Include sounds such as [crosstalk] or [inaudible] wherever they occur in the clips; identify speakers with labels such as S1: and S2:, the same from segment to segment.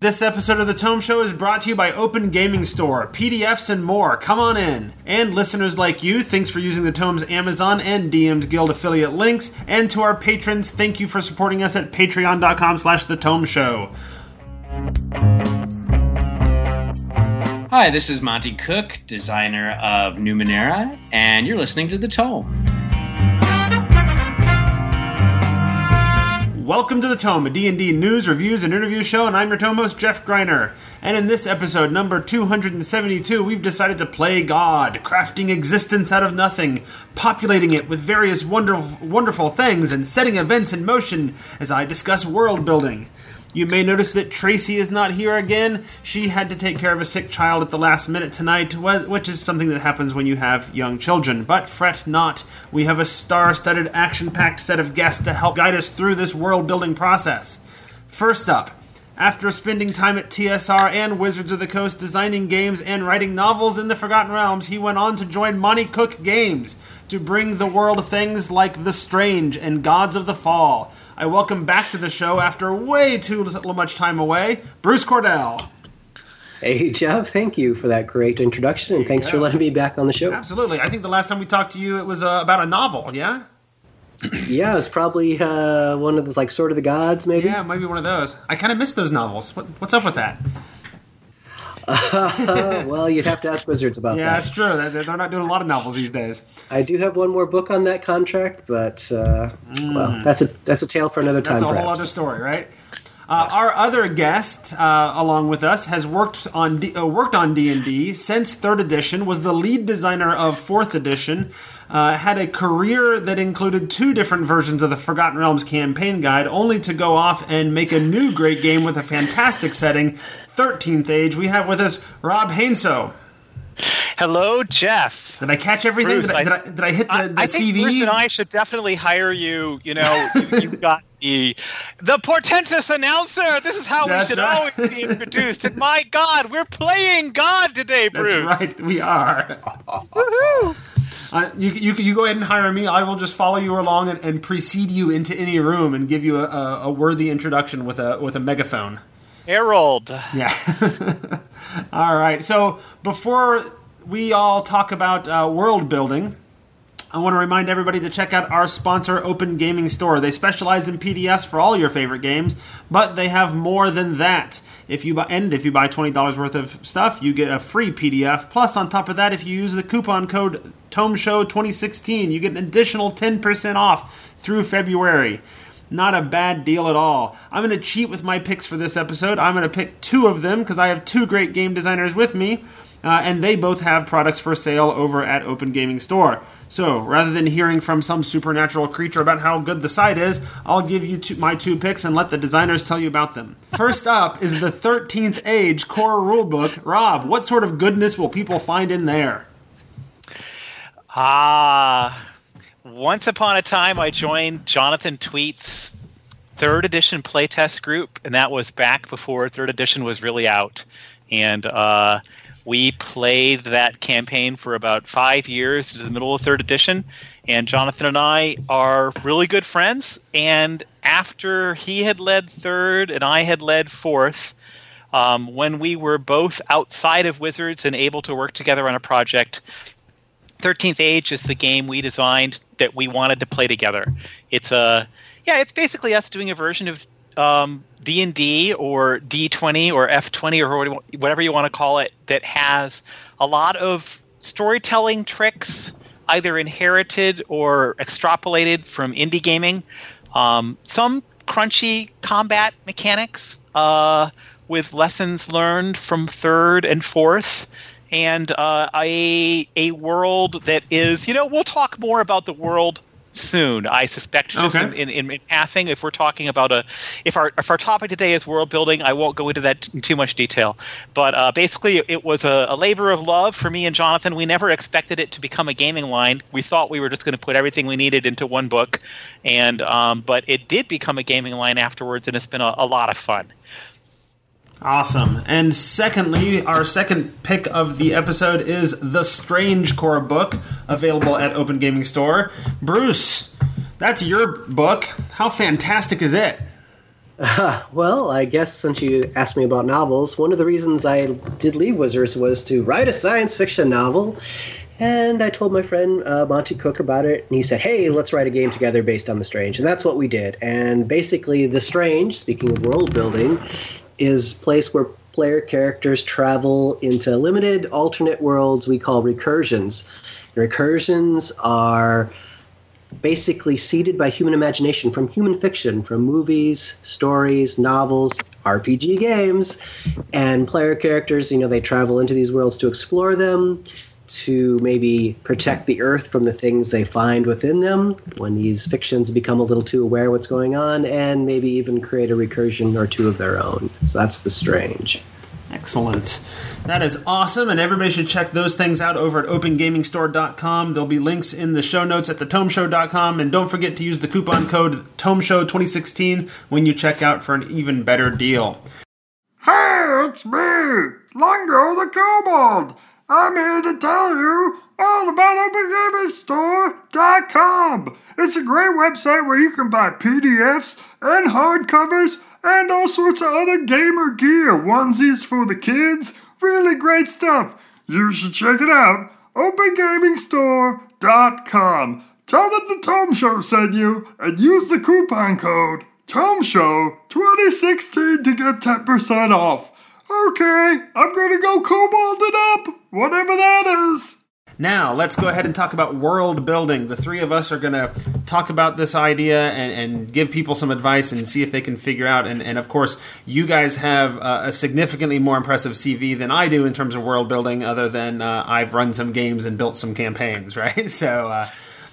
S1: This episode of The Tome Show is brought to you by Open Gaming Store, PDFs and more. Come on in. And listeners like you, thanks for using the Tome's Amazon and DM's Guild affiliate links. And to our patrons, thank you for supporting us at patreon.com slash The Tome Show.
S2: Hi, this is Monte Cook, designer of Numenera, and you're listening to The Tome.
S1: Welcome to the Tome, a D&D news, reviews, and interview show, and I'm your Tome host, Jeff Greiner. And in this episode, number 272, we've decided to play God, crafting existence out of nothing, populating it with various wonderful, wonderful things, and setting events in motion as I discuss world building. You may notice that Tracy is not here again. She had to take care of a sick child at the last minute tonight, which is something that happens when you have young children. But fret not, we have a star studded, action packed set of guests to help guide us through this world building process. First up, after spending time at TSR and Wizards of the Coast designing games and writing novels in the Forgotten Realms, he went on to join Monte Cook Games to bring the world things like The Strange and Gods of the Fall. I welcome back to the show after way too much time away, Bruce Cordell.
S3: Hey, Jeff, thank you for that great introduction, and thanks for letting me back on the show.
S1: Absolutely. I think the last time we talked to you, it was uh, about a novel, yeah? [clears throat]
S3: yeah, it's probably uh, one of the, like, Sword of the Gods, maybe?
S1: Yeah, maybe one of those. I kind of miss those novels. What, what's up with that?
S3: Uh, [laughs] well, you'd have to ask Wizards about
S1: yeah,
S3: that.
S1: Yeah, that's true. They're not doing a lot of novels these days.
S3: I do have one more book on that contract, but uh, mm. well, that's a that's a tale for another
S1: time.
S3: That's a
S1: perhaps. whole other story, right? Uh, our other guest, uh, along with us, has worked on D- uh, worked on D and D since third edition. Was the lead designer of fourth edition. Uh, had a career that included two different versions of the Forgotten Realms campaign guide, only to go off and make a new great game with a fantastic setting 13th Age, we have with us Rob Heinsoo.
S4: Hello, Jeff.
S1: Did I catch everything?
S4: Bruce,
S1: did, I, did, I, did, I, hit the,
S4: I,
S1: the
S4: I
S1: CV?
S4: Bruce and I should definitely hire you. You know, you, have got the the portentous announcer. This is how That's we should right. always be introduced. and my God, we're playing God today, Bruce.
S1: That's right, we are. Woohoo! Uh, you, you, you go ahead and hire me. I will just follow you along and, and precede you into any room and give you a, a, a worthy introduction with a with a megaphone.
S4: Harold.
S1: Yeah. [laughs] all right. So before we all talk about uh, world building, I want to remind everybody to check out our sponsor, Open Gaming Store. They specialize in PDFs for all your favorite games, but they have more than that. If you buy, and if you buy twenty dollars worth of stuff, you get a free PDF. Plus, on top of that, if you use the coupon code TomeShow2016, you get an additional ten percent off through February. Not a bad deal at all. I'm going to cheat with my picks for this episode. I'm going to pick two of them because I have two great game designers with me, uh, and they both have products for sale over at Open Gaming Store. So rather than hearing from some supernatural creature about how good the site is, I'll give you two, my two picks and let the designers tell you about them. First up is the 13th Age Core Rulebook. Rob, what sort of goodness will people find in there?
S4: Ah, once upon a time, I joined Jonathan Tweet's third edition playtest group, and that was back before third edition was really out. And uh, we played that campaign for about five years to the middle of third edition. And Jonathan and I are really good friends. And after he had led third and I had led fourth, um, when we were both outside of Wizards and able to work together on a project, 13th Age is the game we designed that we wanted to play together. It's a yeah, it's basically us doing a version of um, D and D or D twenty or F twenty or whatever you want to call it that has a lot of storytelling tricks, either inherited or extrapolated from indie gaming. Um, some crunchy combat mechanics uh, with lessons learned from third and fourth and uh, a a world that is you know we'll talk more about the world soon i suspect just okay. in, in, in, passing if we're talking about a if our if our topic today is world building i won't go into that in too much detail. But uh, basically it was a, a, labor of love for me and jonathan. We never expected it to become a gaming line. We thought we were just going to put everything we needed into one book and um, but it did become a gaming line afterwards and it's been a, a lot of fun
S1: Awesome. And secondly, our second pick of the episode is The Strange Core book, available at Open Gaming Store. Bruce, that's your book. How fantastic is it?
S3: Uh, [laughs] well, I guess since you asked me about novels, one of the reasons I did leave Wizards was to write a science fiction novel. And I told my friend uh, Monte Cook about it, and he said, "Hey, let's write a game together based on The Strange." And that's what we did. And basically, The Strange, speaking of world building, is place where player characters travel into limited alternate worlds we call recursions. Recursions are basically seeded by human imagination from human fiction, from movies, stories, novels, RPG games, and player characters. You know, they travel into these worlds to explore them, to maybe protect the earth from the things they find within them when these fictions become a little too aware what's going on, and maybe even create a recursion or two of their own. So that's the strange.
S1: Excellent. That is awesome, and everybody should check those things out over at opengamingstore.com. There'll be links in the show notes at thetomeshow.com, and don't forget to use the coupon code TOMESHOW2016 when you check out for an even better deal.
S5: Hey, it's me, Longo the Kobold. I'm here to tell you all about OpenGamingStore.com. It's a great website where you can buy PDFs and hardcovers and all sorts of other gamer gear, onesies for the kids. Really great stuff. You should check it out. OpenGamingStore.com. Tell them the Tome Show sent you and use the coupon code TOMESHOW2016 to get 10% off. Okay, I'm gonna go kobold it up, whatever that is.
S1: Now, let's go ahead and talk about world building. The three of us are going to talk about this idea and, and, give people some advice and see if they can figure out. And, and of course, you guys have uh, a significantly more impressive CV than I do in terms of world building, other than uh, I've run some games and built some campaigns, [laughs] right? So, uh,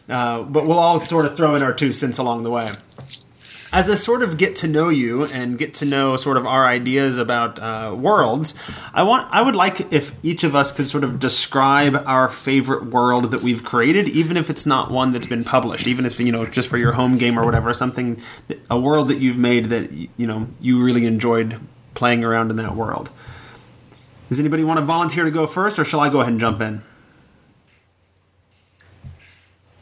S1: uh, but we'll all sort of throw in our two cents along the way as a sort of get to know you and get to know sort of our ideas about uh, worlds, I want I would like if each of us could sort of describe our favorite world that we've created, even if it's not one that's been published, even if you know just for your home game or whatever, something a world that you've made that you know you really enjoyed playing around in that world. Does anybody want to volunteer to go first, or shall I go ahead and jump in?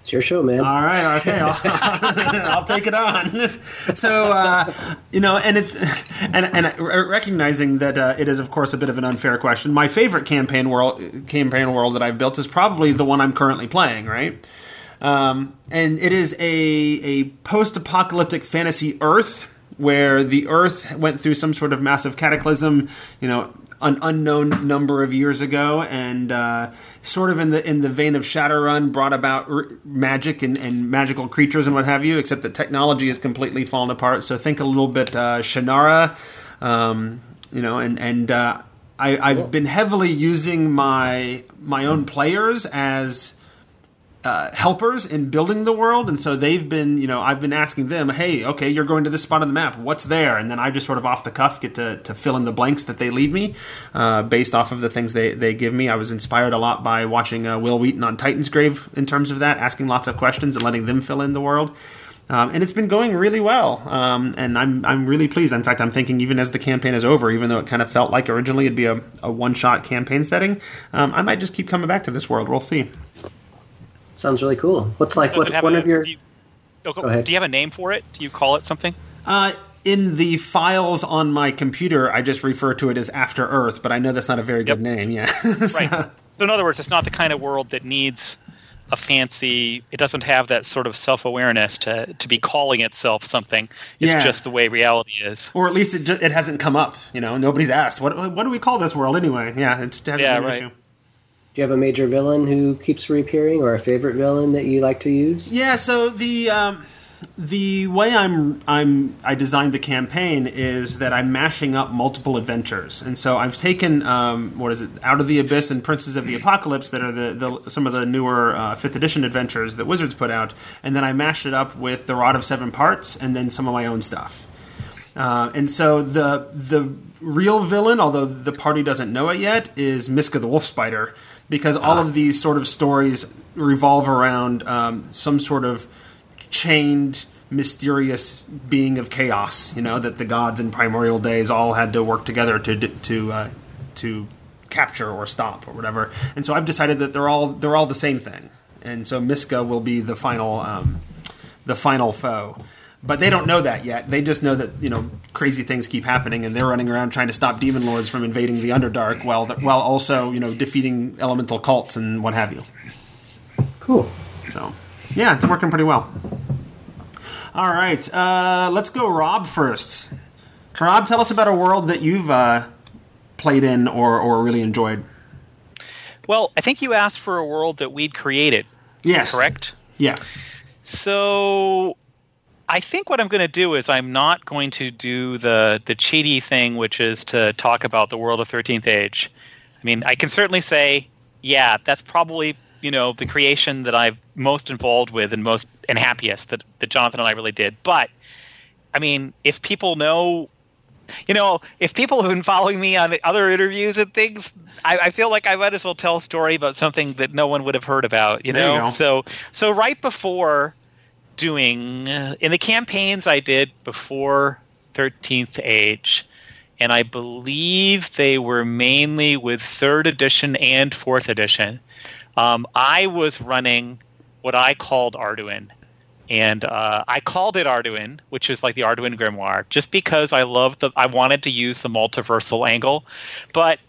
S3: It's your show, man.
S1: All right, okay, I'll, [laughs] I'll take it on. So, uh, you know, and it's and and recognizing that uh, it is, of course, a bit of an unfair question. My favorite campaign world campaign world that I've built is probably the one I'm currently playing, right? Um, and it is a a post apocalyptic fantasy Earth where the Earth went through some sort of massive cataclysm. You know, an unknown number of years ago, and uh, sort of in the in the vein of Shadowrun, brought about r- magic and, and, magical creatures and what have you. Except that technology has completely fallen apart. So think a little bit uh, Shannara, um, you know, and and uh, I, have been heavily using my my own players as uh, helpers in building the world, and so they've been, you know, I've been asking them, hey, okay, you're going to this spot on the map, what's there? And then I just sort of off the cuff get to, to fill in the blanks that they leave me uh, based off of the things they, they give me. I was inspired a lot by watching uh, Wil Wheaton on Titansgrave in terms of that, asking lots of questions and letting them fill in the world. Um, and it's been going really well, um, and I'm I'm really pleased. In fact, I'm thinking even as the campaign is over, even though it kind of felt like originally it'd be a, a one shot campaign setting, um, I might just keep coming back to this world. We'll see.
S3: Sounds really cool. What's like what, one a, of your?
S4: Do you, oh, go, do you have a name for it? Do you call it something?
S1: Uh, in the files on my computer, I just refer to it as After Earth, but I know that's not a very yep. good name. Yeah. [laughs]
S4: so. Right. So in other words, it's not the kind of world that needs a fancy. It doesn't have that sort of self awareness to to be calling itself something. It's yeah. just the way reality is.
S1: Or at least it just, it hasn't come up. You know, nobody's asked what what do we call this world anyway? Yeah, it's it hasn't yeah, been an right. issue.
S3: Do you have a major villain who keeps reappearing, or a favorite villain that you like to use?
S1: Yeah, so the um, the way I'm I'm I designed the campaign is that I'm mashing up multiple adventures, and so I've taken um, what is it, Out of the Abyss and Princes of the Apocalypse, that are the, the some of the newer uh, fifth edition adventures that Wizards put out, and then I mashed it up with the Rod of Seven Parts, and then some of my own stuff. Uh, and so the the real villain, although the party doesn't know it yet, is Miska the Wolf Spider because all ah. of these sort of stories revolve around um, some sort of chained mysterious being of chaos you know that the gods in primordial days all had to work together to to uh, to capture or stop or whatever. And so i've decided that they're all they're all the same thing. And so miska will be the final um, the final foe but they don't know that yet. They just know that you know crazy things keep happening, and they're running around trying to stop demon lords from invading the Underdark, while while also you know defeating elemental cults and what have you.
S3: Cool.
S1: So, yeah, it's working pretty well. All right, uh, let's go, Rob first. Rob, tell us about a world that you've uh, played in or or really enjoyed.
S4: Well, I think you asked for a world that we'd created,
S1: Yes,
S4: correct?
S1: Yeah.
S4: So I think what I'm going to do is I'm not going to do the the cheaty thing, which is to talk about the world of 13th Age. I mean, I can certainly say, yeah, that's probably you know the creation that I'm most involved with and most and happiest that that Jonathan and I really did. But I mean, if people know. You know, if people have been following me on other interviews and things, I, I feel like I might as well tell a story about something that no one would have heard about. You
S1: There you
S4: know, so so right before doing in the campaigns I did before 13th Age, and I believe they were mainly with third edition and fourth edition. Um, I was running what I called Arduin. And uh, I called it Arduin, which is like the Arduin Grimoire, just because I loved the. I wanted to use the multiversal angle, but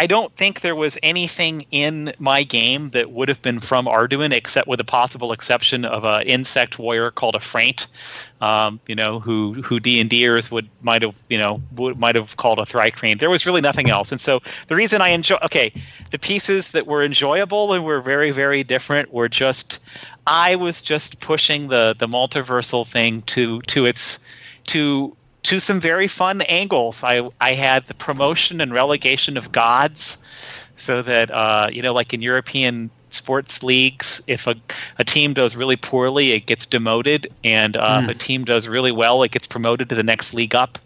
S4: I don't think there was anything in my game that would have been from Arduin, except with a possible exception of an insect warrior called a Phraint, um, you know, who who D and Ders would might have you know would, might have called a Thri-kreen. There was really nothing else, and so the reason I enjoy okay, the pieces that were enjoyable and were very very different were just I was just pushing the the multiversal thing to to its to to some very fun angles. I I had the promotion and relegation of gods, so that uh, you know, like in European sports leagues, if a, a team does really poorly, it gets demoted, and um, a team does really well, it gets promoted to the next league up.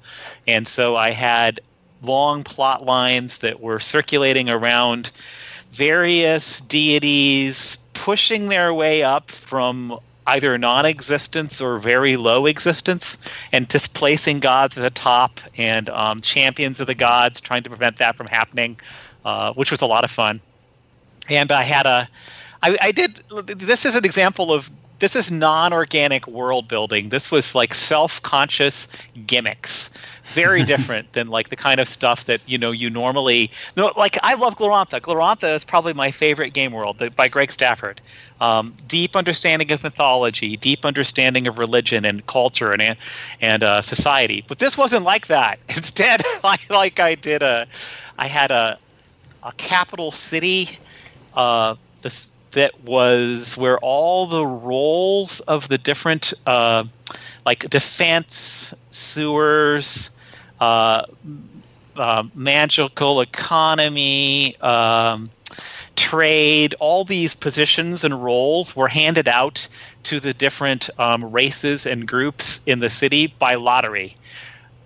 S4: And so I had long plot lines that were circulating around various deities pushing their way up from either non-existence or very low existence and displacing gods at the top and um, champions of the gods trying to prevent that from happening uh, which was a lot of fun. And i had a I, I did this is an example of this is non-organic world building. This was like self-conscious gimmicks. Very [laughs] different than like the kind of stuff that you know you normally no like i love glorantha. Glorantha is probably my favorite game world by greg stafford. Um, deep understanding of mythology deep understanding of religion and culture and and uh, society. But this wasn't like that. [laughs] Instead [laughs] I, like i did a i had a a capital city uh, this, that was where all the roles of the different uh, like defense sewers uh, uh, magical economy um, trade all these positions and roles were handed out to the different um, races and groups in the city by lottery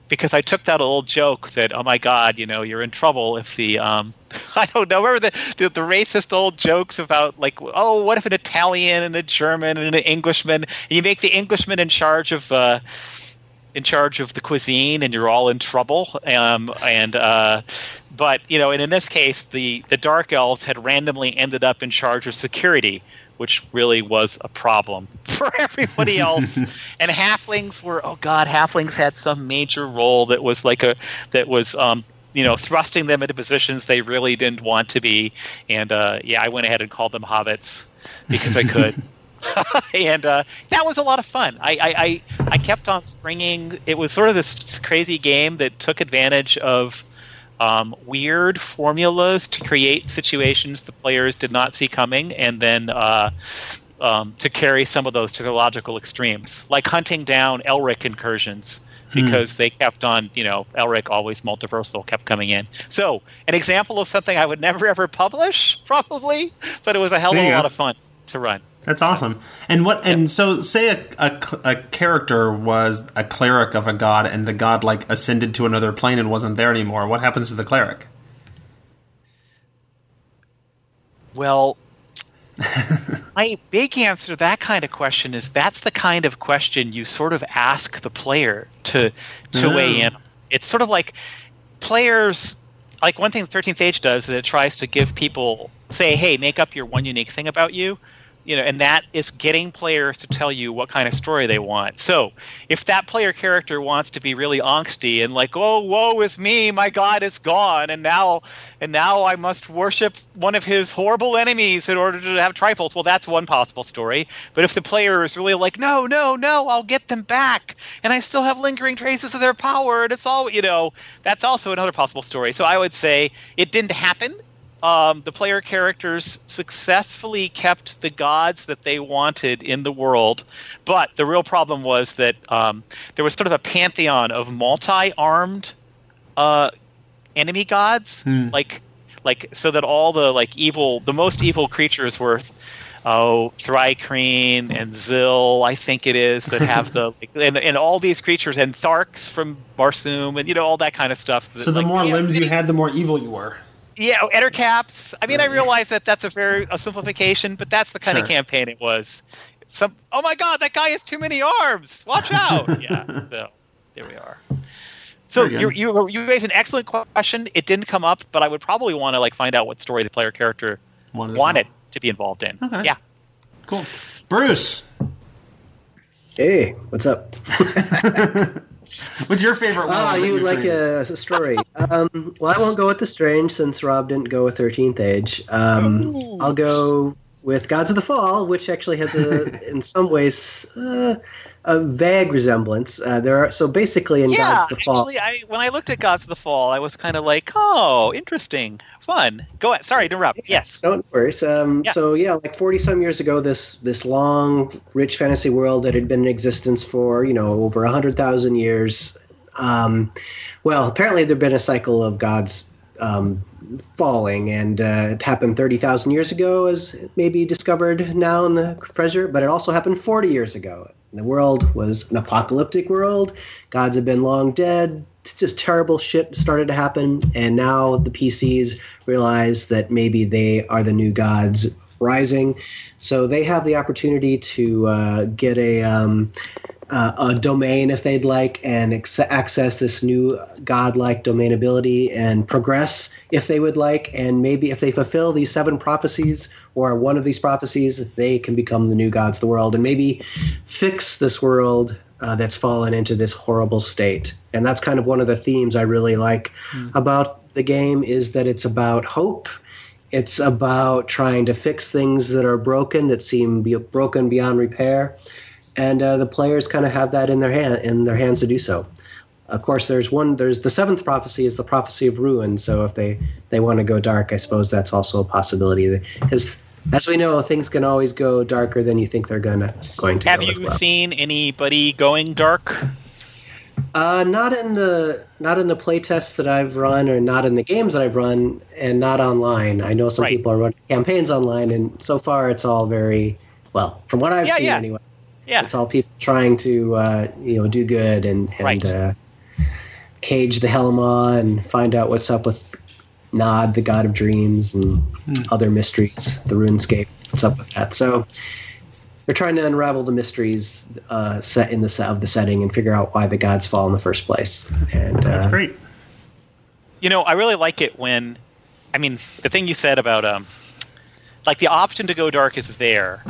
S4: because I took that old joke that oh my god, you know, you're in trouble if the um, [laughs] I don't know. Remember the, the the racist old jokes about like oh, what if an Italian and a German and an Englishman? And you make the Englishman in charge of. Uh, in charge of the cuisine, and you're all in trouble. Um, and uh, but you know, and in this case, the the dark elves had randomly ended up in charge of security, which really was a problem [laughs] for everybody else. [laughs] and halflings were oh god, halflings had some major role that was like a that was um, you know thrusting them into positions they really didn't want to be. And uh, yeah, I went ahead and called them hobbits because I could. [laughs] and uh, that was a lot of fun. I, I, I, I kept on springing. It was sort of this crazy game that took advantage of um, weird formulas to create situations the players did not see coming, and then uh, um, to carry some of those to the logical extremes, like hunting down Elric incursions. Because they kept on, you know, Elric always multiversal kept coming in. So, an example of something I would never ever publish, [laughs] probably, but it was a hell of a lot of fun to run.
S1: That's awesome. And what? And so, say a, a a character was a cleric of a god, and the god like ascended to another plane and wasn't there anymore. What happens to the cleric?
S4: Well, [laughs] my big answer to that kind of question is that's the kind of question you sort of ask the player to to
S1: Oh.
S4: weigh mm. in. It's sort of like players like one thing 13th age does is it tries to give people say hey make up your one unique thing about you you know, and that is getting players to tell you what kind of story they want. So, if that player character wants to be really angsty and like, "Oh, woe is me, my god is gone, and now, and now I must worship one of his horrible enemies in order to have trifles," well, that's one possible story. But if the player is really like, "No, no, no, I'll get them back, and I still have lingering traces of their power, and it's all," you know, that's also another possible story. So, I would say it didn't happen um, the player characters successfully kept the gods that they wanted in the world, but the real problem was that um, there was sort of a pantheon of multi-armed uh, enemy gods,
S1: Hmm.
S4: like like so that all the like evil, the most evil creatures were. Oh, Thri-kreen and Xill, I think it is, that have [laughs] the like, and, and all these creatures and Tharks from Barsoom and you know all that kind of stuff. that,
S1: So the
S4: like,
S1: more limbs you had, the more evil you were.
S4: Yeah, oh, Ettercaps. I mean, I realize that that's a very a simplification, but that's the kind of campaign it was. Some, oh my God, that guy has too many arms. Watch out! [laughs] yeah. [laughs] So there we are. So you you you raised an excellent question. It didn't come up, but I would probably want to like find out what story the player character
S1: Wanted to
S4: wanted to be involved in.
S1: Okay.
S4: Yeah.
S1: Cool. Bruce,
S3: Hey, what's up? [laughs]
S1: what's your favorite one?
S3: Ah,
S1: that
S3: you like
S1: created?
S3: a, story. um, well, I won't go with the strange since Rob didn't go with Thirteenth Age. Um, I'll go with Gods of the Fall, which actually has a, in some ways, uh, a vague resemblance. Uh, there are so basically in
S4: Yeah,
S3: Gods of the Fall.
S4: actually, I when I looked at Gods of the Fall, I was kind of like, oh, interesting, fun. Go ahead. Sorry to interrupt. Yes.
S3: No worries. Um,
S4: Yeah.
S3: So yeah, like forty some years ago, this this long, rich fantasy world that had been in existence for you know over hundred thousand years. Um, well, apparently there'd been a cycle of gods um, falling, and uh, it happened thirty thousand years ago, as it may be discovered now in the treasure. But it also happened forty years ago. The world was an apocalyptic world. Gods had been long dead. Just terrible shit started to happen, and now the PCs realize that maybe they are the new gods rising. So they have the opportunity to uh, get a um, uh, a domain if they'd like, and ex- access this new godlike domain ability, and progress if they would like, and maybe if they fulfill these seven prophecies or one of these prophecies, they can become the new gods of the world, and maybe fix this world uh, that's fallen into this horrible state. And that's kind of one of the themes I really like about the game is that it's about hope. It's about trying to fix things that are broken, that seem be broken beyond repair, and uh, the players kind of have that in their hand in their hands to do so. Of course, there's one. There's the seventh prophecy is the prophecy of ruin. So if they they want to go dark, I suppose that's also a possibility. Because as we know, things can always go darker than you think they're gonna going to
S4: Have you
S3: well.
S4: seen anybody going dark?
S3: Uh, not in the not in the playtests that I've run, or not in the games that I've run, and not online. I know some
S4: Right.
S3: people are running campaigns online, and so far it's all very well. From what I've
S4: Yeah,
S3: seen,
S4: yeah.
S3: anyway,
S4: Yeah.
S3: it's all people trying to uh, you know do good and and
S4: Right.
S3: uh, cage the Helma and find out what's up with Nod, the god of dreams, and other mysteries. The Ruinscape, what's up with that? So they're trying to unravel the mysteries uh, set in the set of the setting and figure out why the gods fall in the first place. and
S1: That's
S3: uh,
S1: great.
S4: You know, I really like it when, I mean, the thing you said about um, like the option to go dark is there,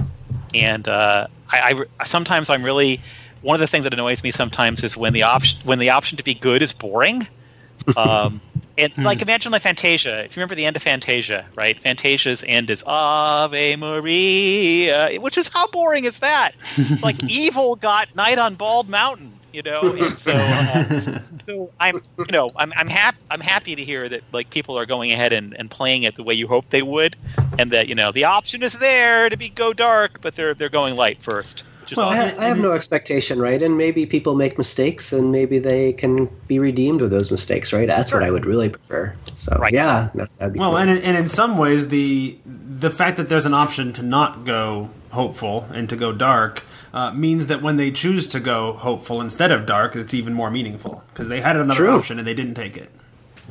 S4: and uh, I, I sometimes I'm really one of the things that annoys me sometimes is when the option when the option to be good is boring. [laughs] Um, and like imagine like Fantasia. If you remember the end of Fantasia, right? Fantasia's end is Ave Maria, which is how boring is that? [laughs] like evil got night on Bald Mountain, you know. And so, uh, [laughs] so I'm, you know, I'm I'm happy I'm happy to hear that like people are going ahead and, and playing it the way you hoped they would, and that you know the option is there to be go dark, but they're they're going light first. Which is
S1: Well,
S3: I,
S4: awesome.
S3: I have no expectation, right? And maybe people make mistakes, and maybe they can be redeemed with those mistakes, right? That's what I would really prefer. So,
S4: Right.
S3: yeah, no, that'd be
S1: Well,
S3: cool.
S1: and in, and in some ways, the the fact that there's an option to not go hopeful and to go dark uh, means that when they choose to go hopeful instead of dark, it's even more meaningful because they had another
S3: True.
S1: option and they didn't take it.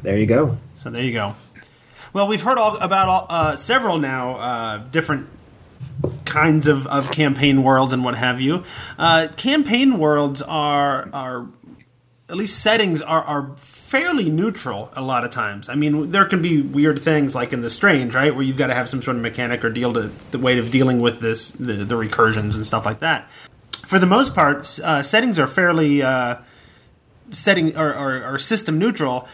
S3: there you go.
S1: So there you go. Well, we've heard all about all, uh, several now uh, different kinds of, of campaign worlds and what have you. Uh, campaign worlds are are at least settings are are fairly neutral a lot of times. I mean, there can be weird things like in the Strange, right, where you've got to have some sort of mechanic or deal to the way of dealing with this the, the recursions and stuff like that. For the most part, uh, settings are fairly uh, setting or, or, or system neutral.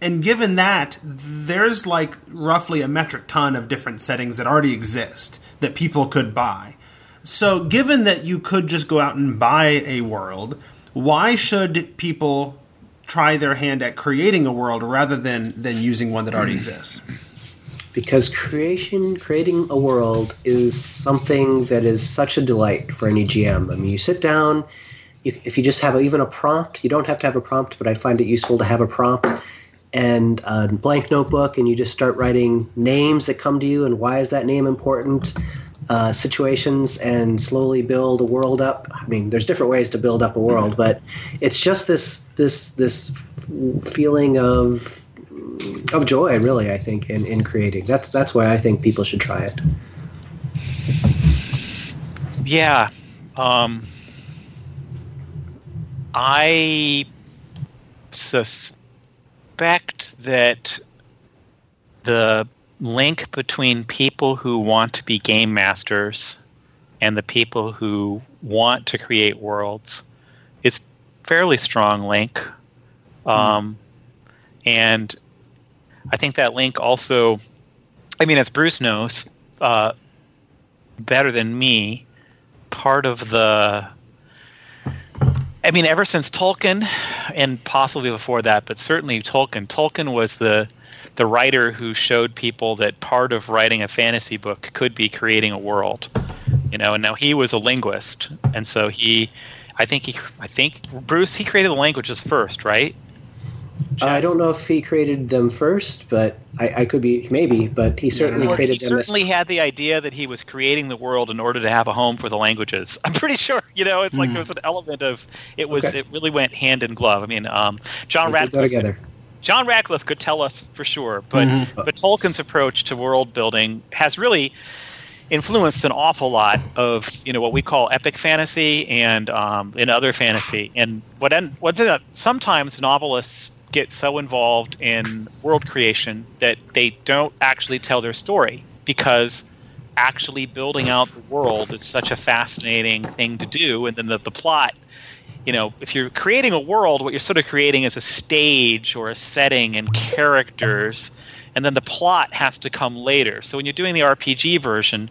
S1: And given that, there's like roughly a metric ton of different settings that already exist that people could buy. So, given that you could just go out and buy a world, why should people try their hand at creating a world rather than than using one that already mm. exists?
S3: because creation creating a world is something that is such a delight for any gm i mean you sit down you, if you just have a, even a prompt you don't have to have a prompt but i find it useful to have a prompt and a blank notebook and you just start writing names that come to you and why is that name important uh, situations and slowly build a world up i mean there's different ways to build up a world but it's just this this this feeling of of joy, really. I think in, in creating. That's that's why I think people should try it.
S4: Yeah. Um, I suspect that the link between people who want to be game masters and the people who want to create worlds is fairly strong link. Um, and I think that link also, I mean, as Bruce knows uh, better than me, part of the, I mean, ever since Tolkien, and possibly before that, but certainly Tolkien. Tolkien was the the writer who showed people that part of writing a fantasy book could be creating a world. You know, and now he was a linguist, and so he, I think he, I think Bruce, he created the languages first, right?
S3: Uh, I don't know if he created them first, but I, I could be maybe. But he certainly
S4: Or
S3: created
S4: he
S3: them.
S4: certainly had the idea that he was creating the world in order to have a home for the languages. [laughs] I'm pretty sure. You know, it's like there was an element of it was
S3: Okay.
S4: it really went hand in glove. I mean, um, John
S3: They did go
S4: Radcliffe.
S3: together.
S4: John Rateliff could tell us for sure, but
S1: Mhm.
S4: but Tolkien's approach to world building has really influenced an awful lot of you know what we call epic fantasy and um, in other fantasy. And what en- what's that? Sometimes novelists get so involved in world creation that they don't actually tell their story because actually building out the world is such a fascinating thing to do, and then the, the plot you know, if you're creating a world, what you're sort of creating is a stage or a setting and characters, and then the plot has to come later. So when you're doing the RPG version,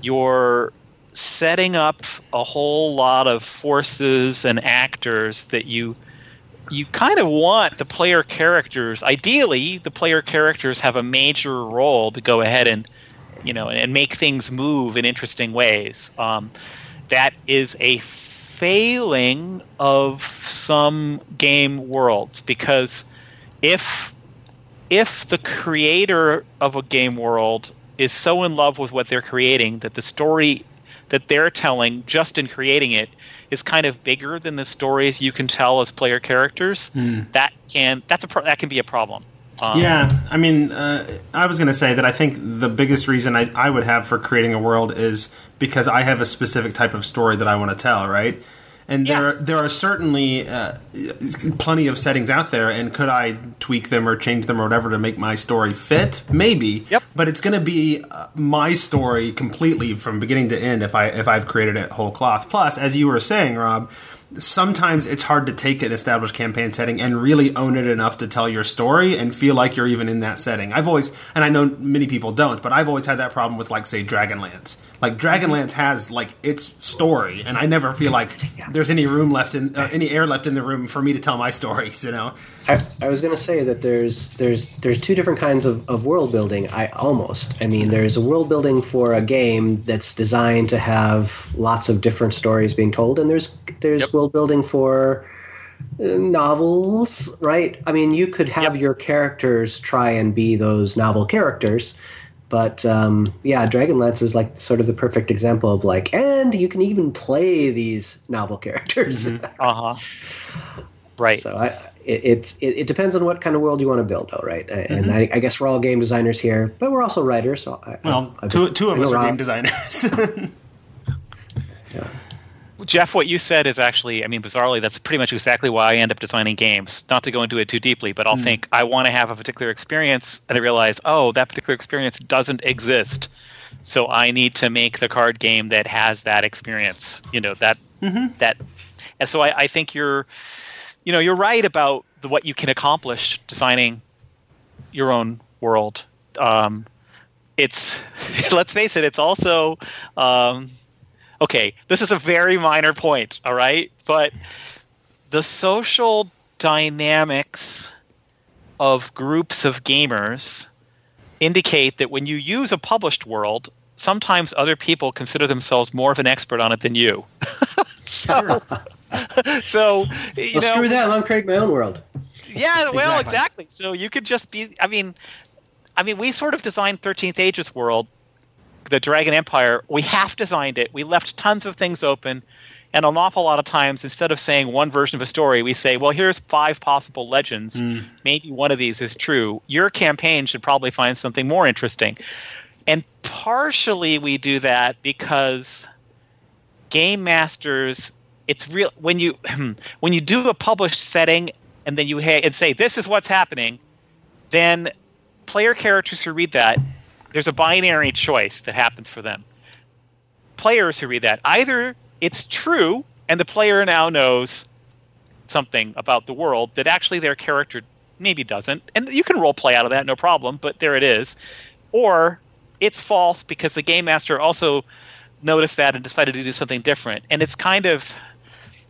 S4: you're setting up a whole lot of forces and actors that you you kind of want the player characters ideally the player characters have a major role to go ahead and you know and make things move in interesting ways um, that is a failing of some game worlds because if if the creator of a game world is so in love with what they're creating that the story that they're telling just in creating it is kind of bigger than the stories you can tell as player characters hmm. that can that's a pro- that can be a problem um,
S1: Yeah, I mean, uh, I was going to say that I think the biggest reason I, I would have for creating a world is because I have a specific type of story that I want to tell, right? And there,
S4: Yeah.
S1: there are certainly uh, plenty of settings out there, and could I tweak them or change them or whatever to make my story fit? Maybe.
S4: Yep.
S1: But it's going to be uh, my story completely from beginning to end if I if I've created it whole cloth. Plus, as you were saying, Rob, sometimes it's hard to take an established campaign setting and really own it enough to tell your story and feel like you're even in that setting. I've always, and I know many people don't, but I've always had that problem with, like, say, Dragonlance. Like, Dragonlance has, like, its story, and I never feel like [laughs] there's any room left in, uh, any air left in the room for me to tell my [laughs] stories, you know?
S3: I, I was going to say that there's there's there's two different kinds of, of world building. I almost. I mean, there's a world building for a game that's designed to have lots of different stories being told, and there's there's
S4: Yep.
S3: world building for uh, novels, right? I mean, you could have
S4: Yep.
S3: your characters try and be those novel characters. But um, yeah, Dragonlance is like sort of the perfect example of like, and you can even play these novel characters. [laughs]
S4: uh-huh right
S3: So I, it, it's it, it depends on what kind of world you want to build, though, right? And mm-hmm. I, I guess we're all game designers here, but we're also writers. So I,
S1: Well,
S3: I, I
S1: two, two of us are
S3: Rob-
S1: game designers. [laughs]
S4: Jeff, what you said is actually, I mean, bizarrely, that's pretty much exactly why I end up designing games. Not to go into it too deeply, but I'll mm. think I want to have a particular experience, and I realize, oh, that particular experience doesn't exist. So I need to make the card game that has that experience. You know that mm-hmm. that, and so I, I think you're, you know, you're right about the, what you can accomplish designing your own world. Um, it's [laughs] let's face it, it's also um, okay. This is a very minor point, all right, but the social dynamics of groups of gamers indicate that when you use a published world, sometimes other people consider themselves more of an expert on it than you. [laughs] so, [laughs] so you
S3: Well,
S4: know,
S3: screw that. Me create my own world.
S4: yeah, well,
S1: Exactly.
S4: exactly. So you could just be. I mean, I mean, we sort of designed Thirteenth Ages World, the Dragon Empire. We half designed it. We left tons of things open, and an awful lot of times, instead of saying one version of a story, we say, "Well, here's five possible legends. Hmm. Maybe one of these is true. Your campaign should probably find something more interesting." And partially, we do that because game masters it's real when you hmm, when you do a published setting and then you ha- and say this is what's happening then player characters who read that there's a binary choice that happens for them. Players who read that either it's true and the player now knows something about the world that actually their character maybe doesn't and you can role play out of that no problem but there it is or it's false because the game master also noticed that and decided to do something different. And it's kind of,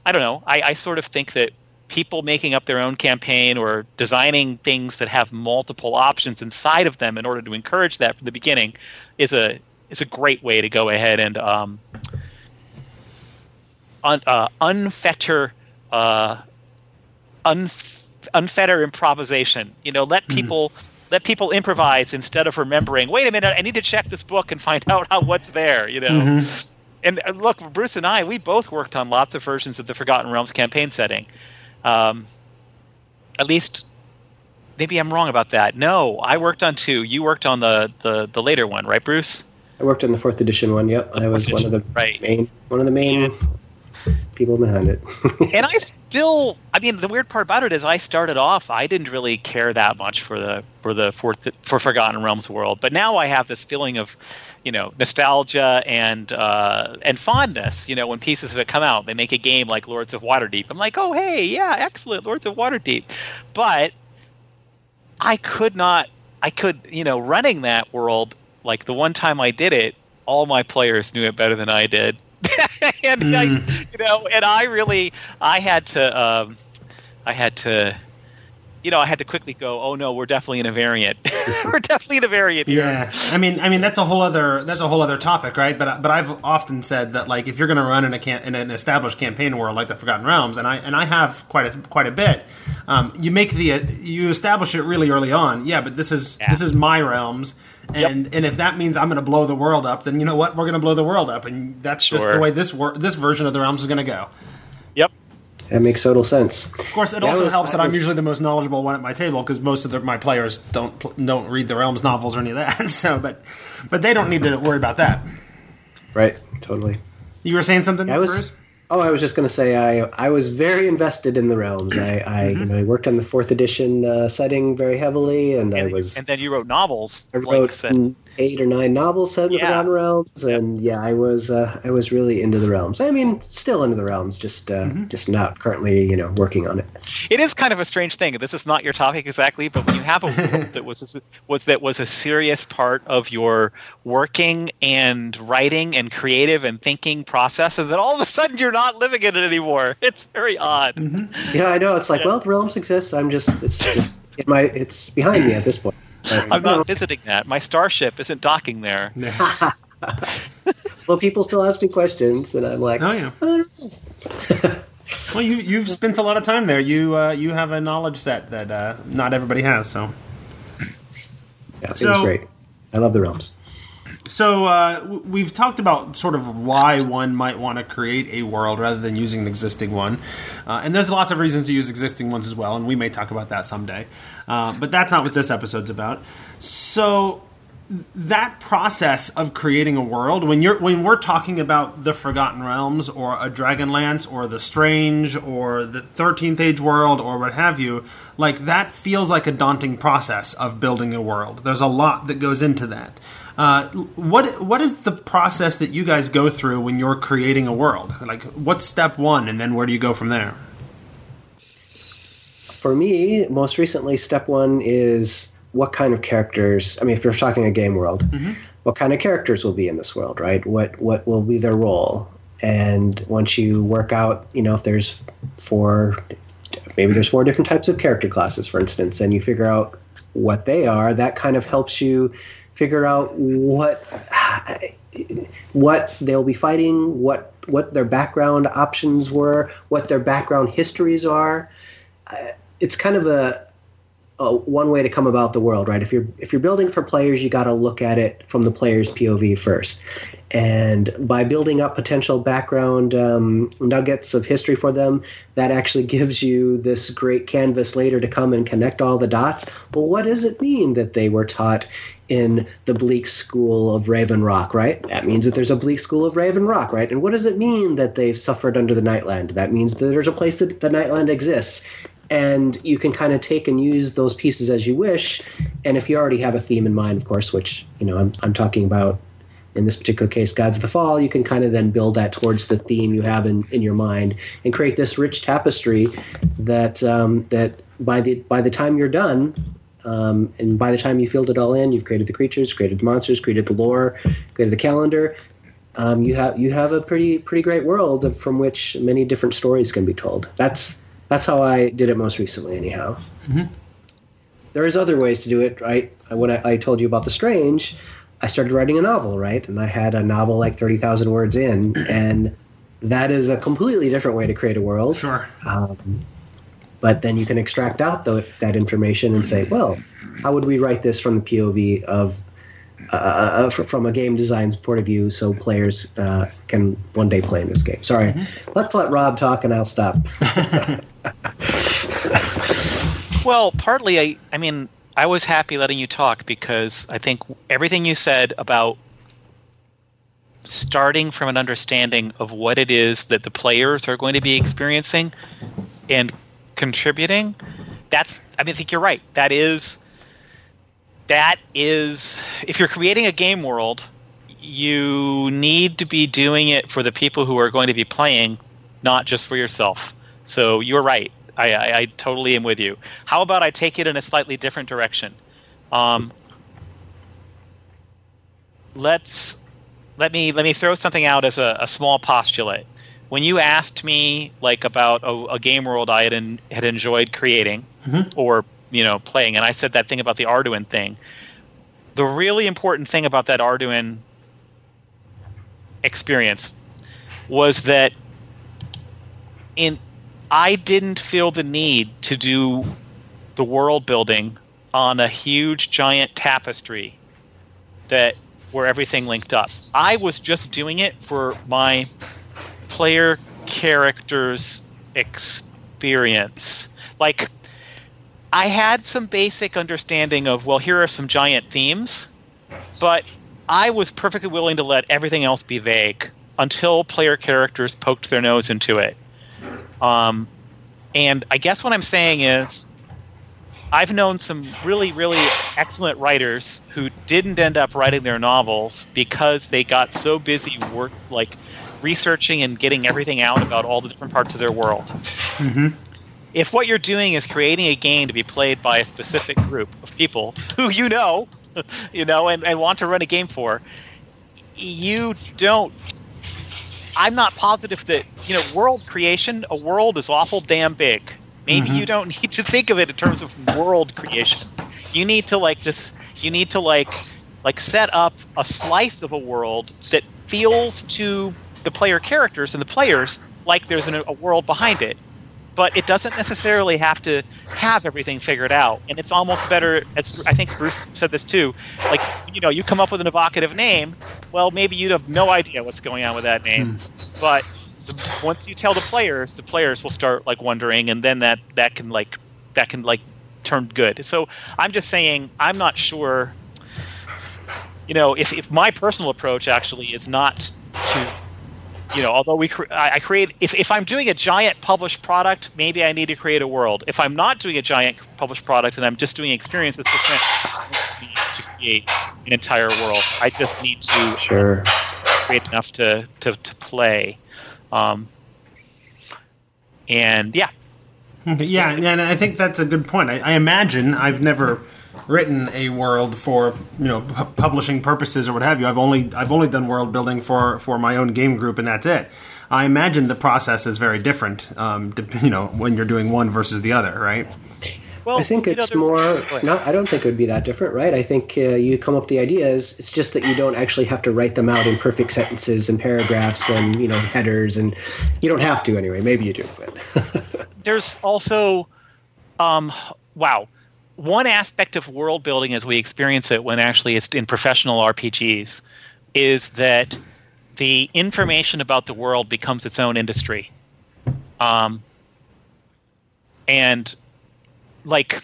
S4: I don't know, I, I sort of think that people making up their own campaign or designing things that have multiple options inside of them in order to encourage that from the beginning is a is a great way to go ahead and um, un, uh, unfetter uh, unf- unfetter improvisation. You know, let people let people improvise instead of remembering. Wait a minute, I need to check this book and find [laughs] out how what's there. You know. And uh, look, Bruce and I, we both worked on lots of versions of the Forgotten Realms campaign setting. Um, at least, maybe I'm wrong about that. No, I worked on two. You worked on the the, the later one, right, Bruce?
S3: I worked on the fourth edition one. Yep, I was one of the
S4: Right.
S3: main one of the main people behind it. [laughs]
S4: and I still, I mean, the weird part about it is, I started off, I didn't really care that much for the for the fourth for Forgotten Realms world, but now I have this feeling of, you know, nostalgia and uh, and fondness. You know, when pieces of it come out, they make a game like Lords of Waterdeep. I'm like, oh hey, yeah, excellent, Lords of Waterdeep, but I could not, I could, you know, running that world like the one time I did it, all my players knew it better than I did. [laughs] and I, you know, and I really, I had to, um, I had to, you know, I had to quickly go. Oh no, we're definitely in a variant. [laughs] [laughs] we're definitely in a variant here.
S1: Yeah, I mean, I mean that's a whole other that's a whole other topic, right? But but I've often said that like if you're going to run in a can- in an established campaign world like the Forgotten Realms, and I and I have quite a quite a bit, um, you make the uh, you establish it really early on. Yeah, but this is
S4: Yeah.
S1: this is my realms, and and if that means I'm going to blow the world up, then you know what? We're going to blow the world up, and that's just the way this wor- this version of the realms is going to go.
S4: Yep.
S3: that makes total sense.
S1: Of course, it
S3: That
S1: also
S3: was-
S1: helps that
S3: that
S1: I'm
S3: was-
S1: usually the most knowledgeable one at my table because most of the, my players don't don't read the Realms novels or any of that. [laughs] So, but but they don't need to worry about that.
S3: Right, totally.
S1: You were saying something,
S3: I was.
S1: Bruce?
S3: Oh, I was just going to say I I was very invested in the realms. I, I
S1: Mm-hmm.
S3: you know I worked on the fourth edition uh, setting very heavily, and, I was
S4: and then you wrote novels.
S3: I
S4: like
S3: wrote
S4: said.
S3: Eight or nine novels set in the Forgotten Realms, and yeah, I was uh, I was really into the realms. I mean, still into the realms, just uh,
S1: Mm-hmm.
S3: just not currently you know working on it.
S4: it is kind of a strange thing. This is not your topic exactly, but when you have a world [laughs] that was was that was a serious part of your working and writing and creative and thinking process, and then all of a sudden you're not living in it anymore. [laughs] It's very odd.
S3: Yeah, I know. It's like, well, the realms exist. I'm just it's just in my it's behind me at this point. But,
S4: I'm not [laughs] visiting that. My starship isn't docking there. [laughs]
S3: well, people still ask me questions, and I'm like,
S1: Oh yeah.
S3: I. [laughs]
S1: Well, you you've spent a lot of time there. You uh, you have a knowledge set that uh, not everybody has. So
S3: Yeah, it was great. I love the realms.
S1: so uh, we've talked about sort of why one might want to create a world rather than using an existing one, uh, and there's lots of reasons to use existing ones as well, and we may talk about that someday. Uh, but that's not what this episode's about. So that process of creating a world when you're when we're talking about the Forgotten Realms or a Dragonlance or the Strange or the Thirteenth Age world or what have you, like that feels like a daunting process of building a world. There's a lot that goes into that. Uh, what what is the process that you guys go through when you're creating a world? Like, what's step one, and then where do you go from there?
S3: For me, most recently, step one is what kind of characters i mean if you're talking a game world mm-hmm. what kind of characters will be in this world right? What what will be their role? And once you work out you know if there's four maybe there's four different types of character classes for instance and you figure out what they are that kind of helps you figure out what what they'll be fighting what what their background options were what their background histories are it's kind of a uh, one way to come about the world, right? If you're if you're building for players, you got to look at it from the player's POV first, and by building up potential background um, nuggets of history for them, that actually [laughs] gives you this great canvas later to come and connect all the dots. Well, what does it mean that they were taught in the bleak school of Raven Rock, right? That means that there's a bleak school of Raven Rock, right? And what does it mean that they've suffered under the Nightland? That means that there's a place that the Nightland exists and you can kind of take and use those pieces as you wish. And if you already have a theme in mind, of course, which you know I'm I'm talking about in this particular case, Gods of the Fall, you can kind of then build that towards the theme you have in, in your mind and create this rich tapestry that um, that by the by the time you're done. Um, and by the time you filled it all in, you've created the creatures, created the monsters, created the lore, created the calendar. Um, you have you have a pretty pretty great world from which many different stories can be told. That's that's how I did it most recently, anyhow. Mm-hmm. There's other ways to do it, right? When I, I, told you about The Strange, I started writing a novel, right? And I had a novel like 30,000 words in, and that is a completely different way to create a world.
S1: Sure.
S3: Um, but then you can extract out the, that information and say, well, how would we write this from the POV of uh, uh from a game design's point of view, so players uh, can one day play in this game. Sorry, mm-hmm. let's let Rob talk, and I'll stop. [laughs]
S4: well, partly, I, I mean, I was happy letting you talk because I think everything you said about starting from an understanding of what it is that the players are going to be experiencing and contributing. That's, I mean, I think you're right. That is that is if you're creating a game world you need to be doing it for the people who are going to be playing not just for yourself. So you're right. I, I, I totally am with you. How about i take it in a slightly different direction? Um, let's let me let me throw something out as a, a small postulate. When you asked me like about a, a game world i had, in, had enjoyed creating mm-hmm. or you know playing. And i said that thing about the arduin thing. The really important thing about that arduin experience was that in i didn't feel the need to do the world building on a huge giant tapestry that where everything linked up. I was just doing it for my player characters experience. Like I had some basic understanding of, well, here are some giant themes, but I was perfectly willing to let everything else be vague until player characters poked their nose into it. Um, and I guess what I'm saying is, I've known some really, really excellent writers who didn't end up writing their novels because they got so busy work, like researching and getting everything out about all the different parts of their world. Mm-hmm if what you're doing is creating a game to be played by a specific group of people [laughs] who you know, [laughs] you know, and, and want to run a game for, you don't. I'm not positive that you know world creation. A world is awful damn big. Maybe mm-hmm. you don't [laughs] need to think of it in terms of world creation. You need to like just you need to like like set up a slice of a world that feels to the player characters and the players like there's an, a world behind it but it doesn't necessarily have to have everything figured out. And it's almost better, as I think Bruce said this too, like, you know, you come up with an evocative name, well, maybe you'd have no idea what's going on with that name. Hmm. But the, once you tell the players, the players will start like wondering, and then that, that can like, that can like turn good. So I'm just saying, I'm not sure. you know, if, if my personal approach actually is not to, you know, although we cre- I, I create if, if I'm doing a giant published product, maybe I need to create a world. If I'm not doing a giant published product and I'm just doing experiences for friends, I don't need to create an entire world. I just need to
S3: Sure.
S4: create enough to to, to play. Um, and yeah,
S1: Okay, yeah, and I think that's a good point. I, I imagine I've never written a world for you know pu- publishing purposes or what have you. I've only I've only done world building for for my own game group, and that's it. I imagine the process is very different, um, dep- you know, when you're doing one versus the other, right?
S4: well,
S3: I think
S4: you know,
S3: it's more.
S4: Go ahead.
S3: No, I don't think it would be that different, right? I think uh, you come up with the ideas. It's just that you don't actually have to write them out in perfect sentences and paragraphs and you know headers, and you don't have to anyway. Maybe you do, but [laughs]
S4: there's also um, wow one aspect of world building as we experience it when actually it's in professional rpgs is that the information about the world becomes its own industry. Um, and like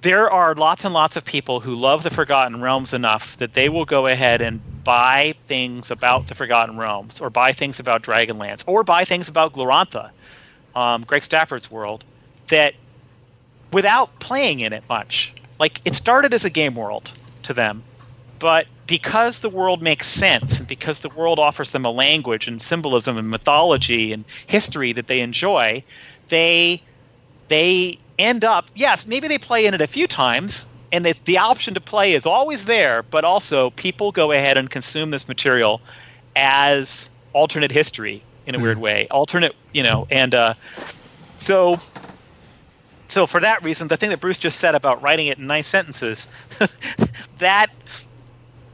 S4: there are lots and lots of people who love the forgotten realms enough that they will go ahead and buy things about the forgotten realms or buy things about dragonlance or buy things about glorantha um, Greg Stafford's world that without playing in it much. Like it started as a game world to them, but because the world makes sense and because the world offers them a language and symbolism and mythology and history that they enjoy, they they end up yes maybe they play in it a few times and it, the option to play is always there but also people go ahead and consume this material as alternate history in a weird way alternate you know and uh, so so for that reason the thing that bruce just said about writing it in nice sentences [laughs] that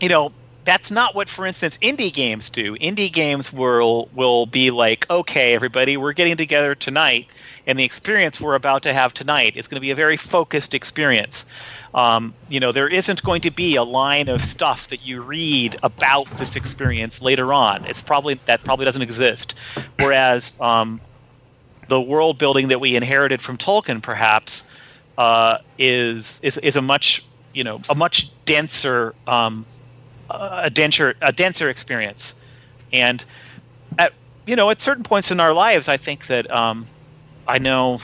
S4: you know that's not what for instance indie games do. Indie games will will be like okay everybody we're getting together tonight and the experience we're about to have tonight is going to be a very focused experience. Um, you know there isn't going to be a line of stuff that you read about this experience later on. It's probably that probably doesn't exist. Whereas um, the world building that we inherited from tolkien perhaps uh, is is is a much you know a much denser um, a denser a denser experience. And at you know at certain points in our lives i think that um, i know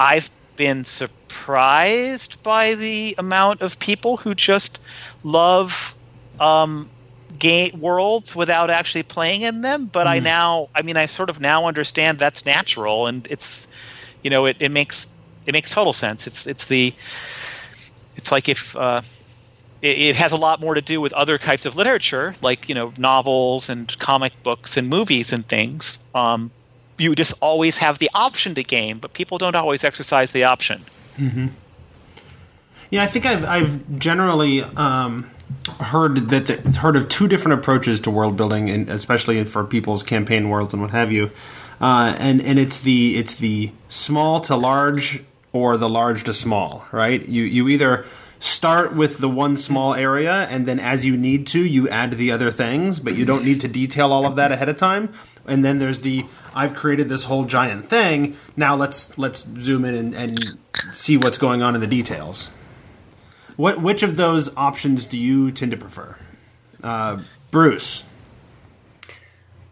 S4: i've been surprised by the amount of people who just love um, game worlds without actually playing in them but i now i mean i sort of now understand that's natural and it's you know it, it makes it makes total sense it's it's the it's like if uh, it, it has a lot more to do with other types of literature, like you know novels and comic books and movies and things. Um, you just always have the option to game, but people don't always exercise the option.
S1: Yeah, I think I've I've generally um, heard that the, heard of two different approaches to world building, and especially for people's campaign worlds and what have you. Uh, and and it's the it's the small to large or the large to small, right? You you either start with the one small area and then as you need to you add the other things but you don't need to detail all of that ahead of time and then there's the i've created this whole giant thing now let's let's zoom in and, and see what's going on in the details what which of those options do you tend to prefer uh, bruce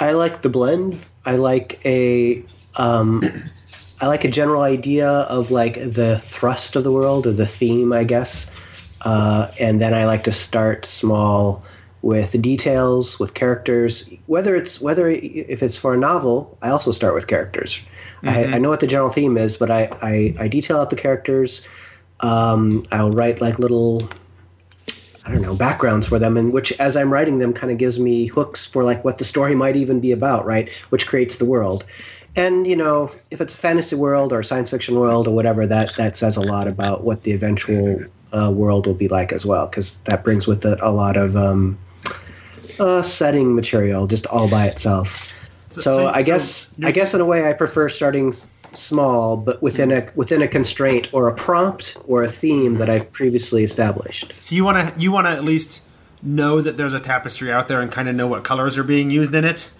S3: I like the blend. I like a um, I like a general idea of like the thrust of the world or the theme, I guess. Uh, and then I like to start small with details, with characters. Whether it's whether if it's for a novel, I also start with characters. I, I know what the general theme is, but I I, I detail out the characters. Um, I'll write like little I don't know backgrounds for them, and which as I'm writing them kind of gives me hooks for like what the story might even be about, right? Which creates the world. And you know, if it's a fantasy world or a science fiction world or whatever, that that says a lot about what the eventual uh, world will be like as well, because that brings with it a lot of um, uh, setting material just all by itself. So,
S1: so-
S3: I guess
S1: you're-
S3: I guess in a way I prefer starting small, but within a within a constraint or a prompt or a theme that I've previously established.
S1: so you want to you want to at least know that there's a tapestry out there and kind of know what colors are being used in it.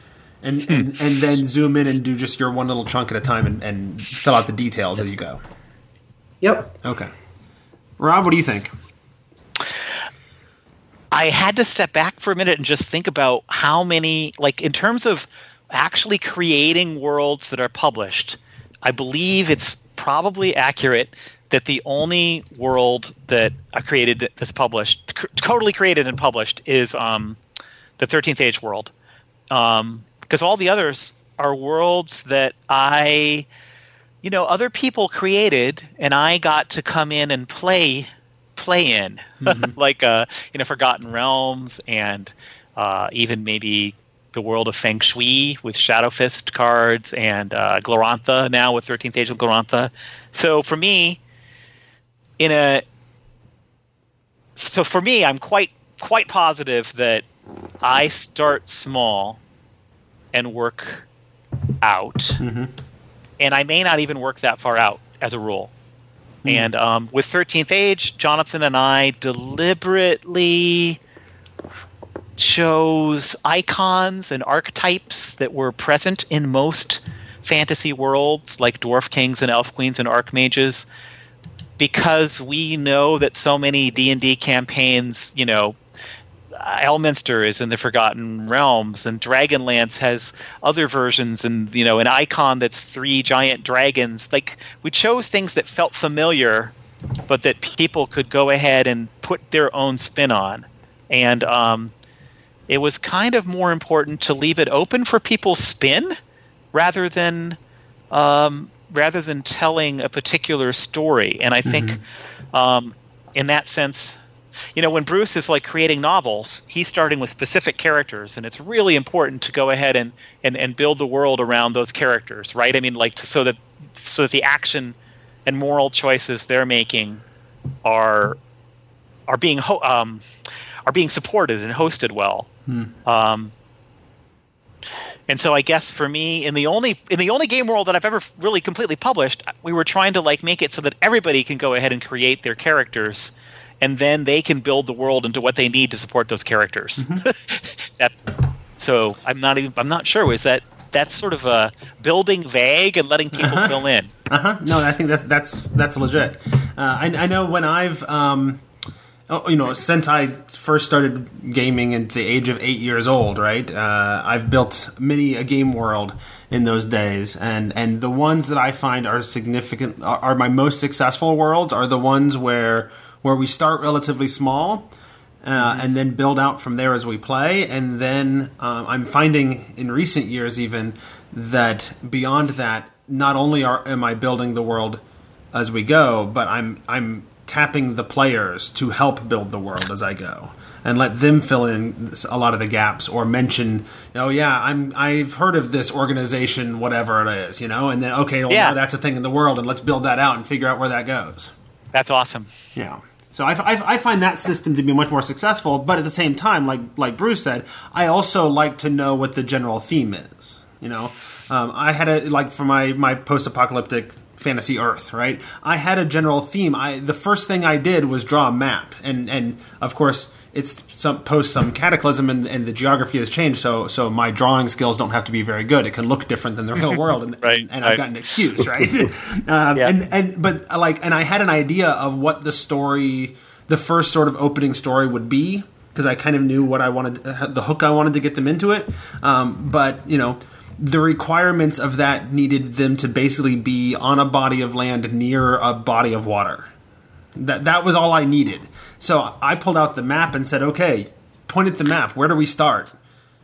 S1: And hmm. and, and then zoom in and do just your one little chunk at a time and, and fill out the details as you go.
S3: Yep.
S1: okay. Rob what do you think?
S4: I had to step back for a minute and just think about how many, like, in terms of actually creating worlds that are published, I believe it's probably accurate that the only world that I created that's published, c- totally created and published, is um, the 13th Age world. Um, because all the others are worlds that I, you know, other people created, and I got to come in and play, play in, [laughs] like uh, you know, Forgotten Realms, and uh, even maybe the world of Feng Shui with Shadow Fist cards, and uh, Glorantha now with 13th Age of Glorantha. So for me, in a, so for me, I'm quite quite positive that I start small and work out, and I may not even work that far out as a rule. And um, with 13th Age, Jonathan and I deliberately chose icons and archetypes that were present in most fantasy worlds, like dwarf kings and elf queens and archmages, because we know that so many D and D campaigns, you know, Elminster is in the Forgotten Realms, and Dragonlance has other versions, and you know, an icon that's three giant dragons. Like we chose things that felt familiar, but that people could go ahead and put their own spin on, and um, it was kind of more important to leave it open for people's spin rather than um, rather than telling a particular story. And I think, um, in that sense, you know, when Bruce is like creating novels, he's starting with specific characters, and it's really important to go ahead and and, and build the world around those characters, right? I mean, like to, so that so that the action and moral choices they're making are are being ho- um, are being supported and hosted well. Um, and so I guess for me, in the only in the only game world that I've ever really completely published, we were trying to like make it so that everybody can go ahead and create their characters, and then they can build the world into what they need to support those characters. [laughs] that so I'm not even I'm not sure was that that's sort of a building vague and letting people [laughs] fill in.
S1: Uh-huh. No, I think that's that's that's legit. Uh, I, I know when I've um, you know since I first started gaming at the age of eight years old, right? Uh, I've built many a game world in those days, and and the ones that I find are significant are, are my most successful worlds are the ones where where we start relatively small. Uh, and then build out from there as we play. And then um, I'm finding in recent years even that beyond that, not only are am I building the world as we go, but I'm I'm tapping the players to help build the world as I go and let them fill in a lot of the gaps or mention, oh yeah, I'm I've heard of this organization, whatever it is, you know, and then okay, well
S4: Yeah.
S1: now that's a thing in the world, and let's build that out and figure out where that goes.
S4: That's awesome.
S1: Yeah. So I, I, I find that system to be much more successful, but at the same time, like like Bruce said, I also like to know what the general theme is. You know, um, I had a like for my my post apocalyptic fantasy Earth, right? I had a general theme. I the first thing I did was draw a map, and and of course it's some post some cataclysm and, and the geography has changed. So so my drawing skills don't have to be very good. It can look different than the real world, and, [laughs]
S4: Right,
S1: and, and I've got an excuse, right? [laughs] um,
S4: Yeah.
S1: And and but like and I had an idea of what the story, the first sort of opening story would be because I kind of knew what I wanted, the hook I wanted to get them into it. Um, but you know, the requirements of that needed them to basically be on a body of land near a body of water. That that was all I needed. So I pulled out the map and said, "Okay, point at the map. Where do we start?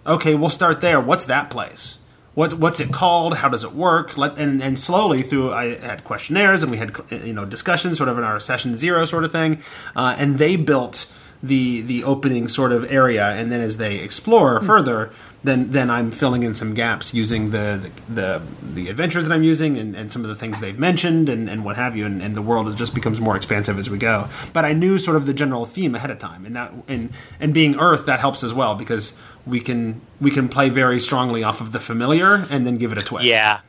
S1: Okay, we'll start there. What's that place? What what's it called? How does it work? Let and and slowly through I had questionnaires and we had you know discussions, sort of in our session zero sort of thing, uh, and they built the the opening sort of area, and then as they explore further, then then I'm filling in some gaps using the the the, the adventures that I'm using and, and some of the things they've mentioned and, and what have you, and, and the world just becomes more expansive as we go. But I knew sort of the general theme ahead of time, and that and and being Earth that helps as well because we can we can play very strongly off of the familiar and then give it a twist.
S4: Yeah,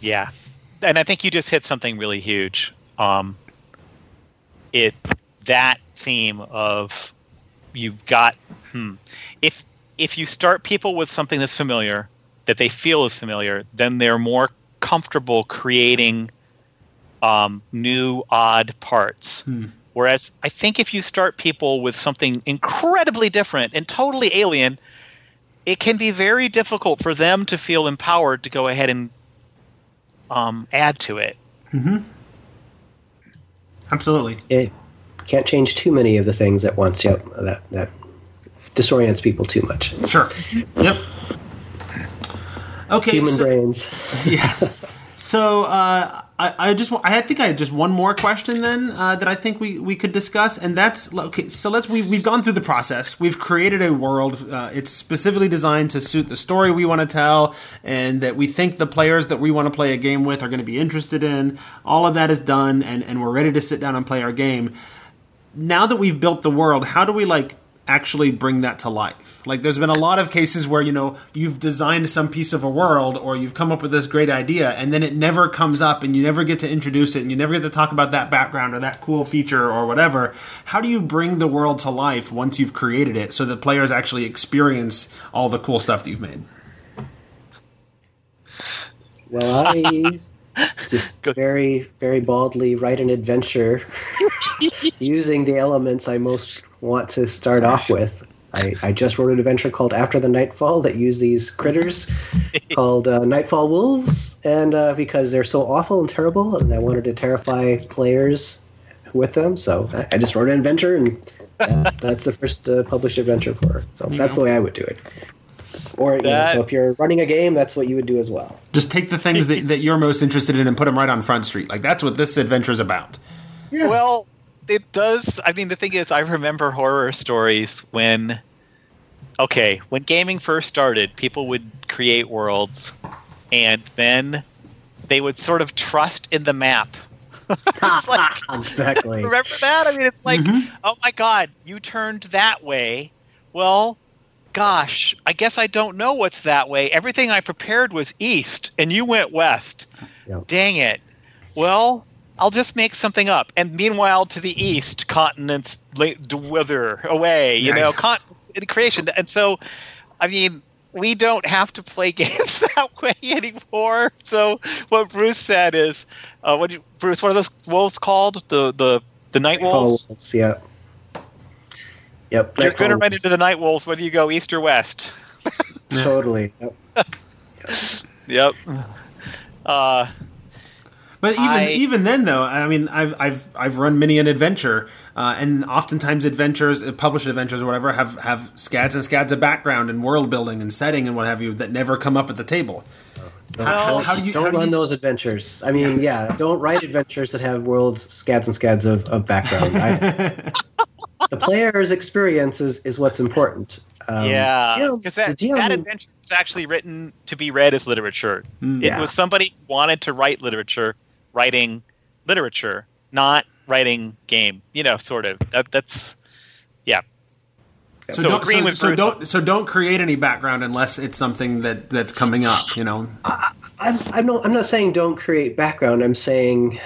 S4: yeah, and I think you just hit something really huge. Um, it that theme of you've got hmm, if if you start people with something that's familiar that they feel is familiar, then they're more comfortable creating um, new odd parts Whereas I think if you start people with something incredibly different and totally alien, it can be very difficult for them to feel empowered to go ahead and um, add to it.
S1: Absolutely.
S3: It can't change too many of the things at once. Yep, that that disorients people too much.
S1: Sure. Yep. Okay.
S3: Human
S1: so,
S3: brains. [laughs]
S1: yeah. So uh, I, I just I think I had just one more question then uh, that I think we, we could discuss, and that's okay. So let's we we've gone through the process. We've created a world. Uh, it's specifically designed to suit the story we want to tell, and that we think the players that we want to play a game with are going to be interested in. All of that is done, and and we're ready to sit down and play our game. Now that we've built the world, how do we like actually bring that to life. Like there's been a lot of cases where you know you've designed some piece of a world or you've come up with this great idea and then it never comes up and you never get to introduce it and you never get to talk about that background or that cool feature or whatever. How do you bring the world to life once you've created it so that players actually experience all the cool stuff that you've made?
S3: Well, I [laughs] just very, very baldly write an adventure [laughs] using the elements I most want to start off with. I, I just wrote an adventure called After the Nightfall that use these critters [laughs] called uh, Nightfall Wolves, and uh, because they're so awful and terrible, and I wanted to terrify players with them, so I, I just wrote an adventure, and uh, [laughs] that's the first uh, published adventure for it. So that's the way I would do it. Or you know, so if you're running a game, that's what you would do as well.
S1: Just take the things that, [laughs] that you're most interested in and put them right on Front Street. Like that's what this adventure is about.
S3: Yeah.
S4: Well, it does. I mean, the thing is, I remember horror stories when, okay, when gaming first started, people would create worlds, and then they would sort of trust in the map. [laughs] it's like, [laughs]
S3: exactly. [laughs]
S4: remember that? I mean, it's like, mm-hmm. oh my god, you turned that way. Well, gosh, I guess I don't know what's that way. Everything I prepared was east, and you went west.
S3: Yep.
S4: Dang it. Well, I'll just make something up. And meanwhile, to the east, continents wither away. You know, con- creation. And so, I mean, we don't have to play [laughs] games that way anymore. So, what Bruce said is, uh, what you, Bruce? What are those wolves called? The the the night
S3: Nightfall
S4: wolves.
S3: Wolves, yeah. Yep.
S4: You're going to run into the night wolves whether you go east or west.
S3: Totally. Yep. [laughs]
S4: Yep. Uh,
S1: But even
S4: I-
S1: even then, though, I mean, I've I've I've run many an adventure, uh, and oftentimes adventures, uh, published adventures or whatever, have have scads and scads of background and world building and setting and what have you that never come up at the table.
S3: Don't,
S1: How-
S3: don't-
S1: how do you-
S3: don't
S1: how do
S3: run
S1: you-
S3: those adventures. I mean, yeah, don't write adventures that have worlds, scads, and scads of, of background. I, [laughs] the player's experience is, is what's important. Um,
S4: yeah, because that,
S3: GM
S4: that adventure was actually written to be read as literature.
S1: Mm.
S4: It
S3: Yeah.
S4: was somebody who wanted to write literature, writing literature, not writing game. You know, sort of. That, that's yeah.
S1: So,
S4: So
S1: don't so, so don't so don't create any background unless it's something that that's coming up. You know,
S3: I'm, I'm, not, I'm not saying don't create background. I'm saying